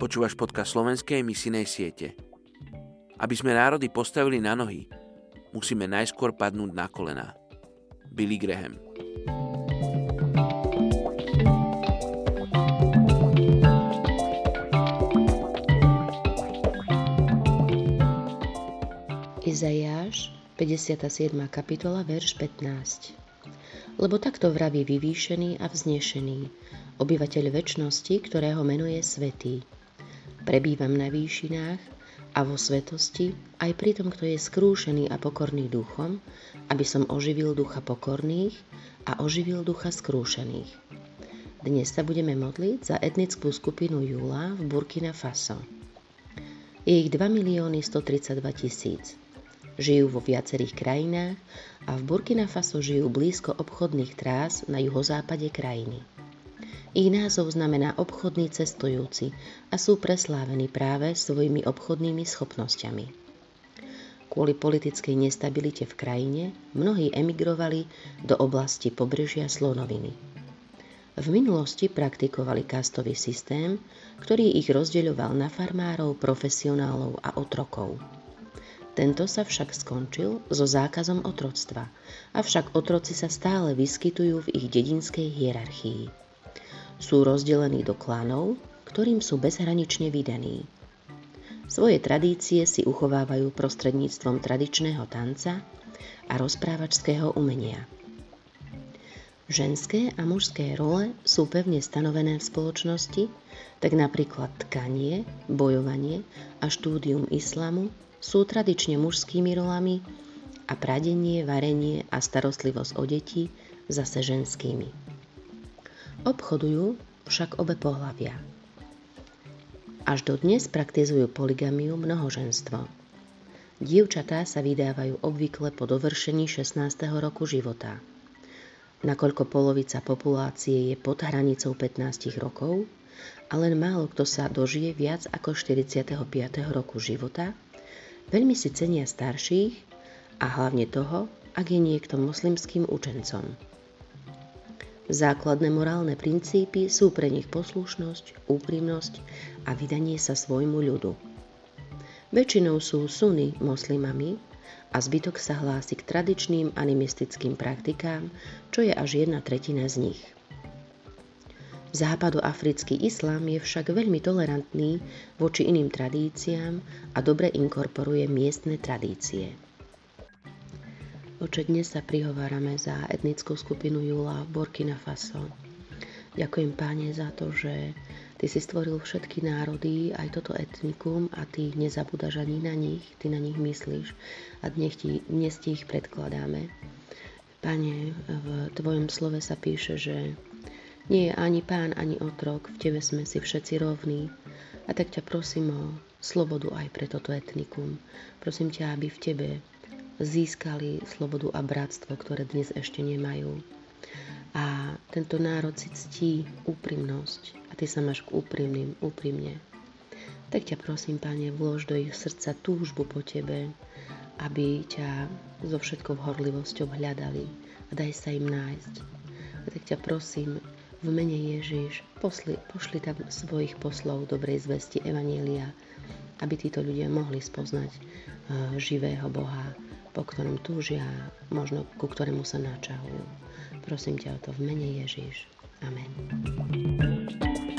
Počúvaš podcast slovenskej misijnej siete. Aby sme národy postavili na nohy, musíme najskôr padnúť na kolená. Billy Graham Izajáš, 57. kapitola, verš 15. Lebo takto vraví vyvýšený a vznešený, obyvateľ väčšnosti, ktorého menuje Svetý Prebývam na výšinách a vo svetosti aj pri tom, kto je skrúšený a pokorný duchom, aby som oživil ducha pokorných a oživil ducha skrúšených. Dnes sa budeme modliť za etnickú skupinu Jula v Burkina Faso. Je ich 2 milióny 132 tisíc. Žijú vo viacerých krajinách a v Burkina Faso žijú blízko obchodných trás na juhozápade krajiny. Ich názov znamená obchodný cestujúci a sú preslávení práve svojimi obchodnými schopnosťami. Kvôli politickej nestabilite v krajine mnohí emigrovali do oblasti pobrežia Slonoviny. V minulosti praktikovali kastový systém, ktorý ich rozdeľoval na farmárov, profesionálov a otrokov. Tento sa však skončil so zákazom otroctva, avšak otroci sa stále vyskytujú v ich dedinskej hierarchii. Sú rozdelení do klanov, ktorým sú bezhranične vydaní. Svoje tradície si uchovávajú prostredníctvom tradičného tanca a rozprávačského umenia. Ženské a mužské role sú pevne stanovené v spoločnosti, tak napríklad tkanie, bojovanie a štúdium islamu sú tradične mužskými rolami a pradenie, varenie a starostlivosť o deti zase ženskými. Obchodujú však obe pohlavia. Až dodnes praktizujú poligamiu mnohoženstvo. Dievčatá sa vydávajú obvykle po dovršení 16. roku života. Nakoľko polovica populácie je pod hranicou 15 rokov a len málo kto sa dožije viac ako 45. roku života, veľmi si cenia starších a hlavne toho, ak je niekto moslimským učencom. Základné morálne princípy sú pre nich poslušnosť, úprimnosť a vydanie sa svojmu ľudu. Väčšinou sú suny moslimami a zbytok sa hlási k tradičným animistickým praktikám, čo je až jedna tretina z nich. Západoafrický islám je však veľmi tolerantný voči iným tradíciám a dobre inkorporuje miestne tradície. Oče, dnes sa prihovárame za etnickú skupinu Jula v Burkina Faso. Ďakujem páne za to, že Ty si stvoril všetky národy, aj toto etnikum a Ty nezabúdaš ani na nich, Ty na nich myslíš a dnes ti, dnes ti ich predkladáme. Pane, v Tvojom slove sa píše, že nie je ani pán, ani otrok, v Tebe sme si všetci rovní. A tak ťa prosím o slobodu aj pre toto etnikum. Prosím ťa, aby v Tebe získali slobodu a bratstvo, ktoré dnes ešte nemajú. A tento národ si ctí úprimnosť a ty sa máš k úprimným úprimne. Tak ťa prosím, Pane, vlož do ich srdca túžbu po Tebe, aby ťa so všetkou horlivosťou hľadali a daj sa im nájsť. A tak ťa prosím, v mene Ježiš, posli, pošli tam svojich poslov dobrej zvesti Evanielia, aby títo ľudia mohli spoznať uh, živého Boha, po ktorom túžia, možno ku ktorému sa načahujú. Prosím ťa o to v mene Ježiš. Amen.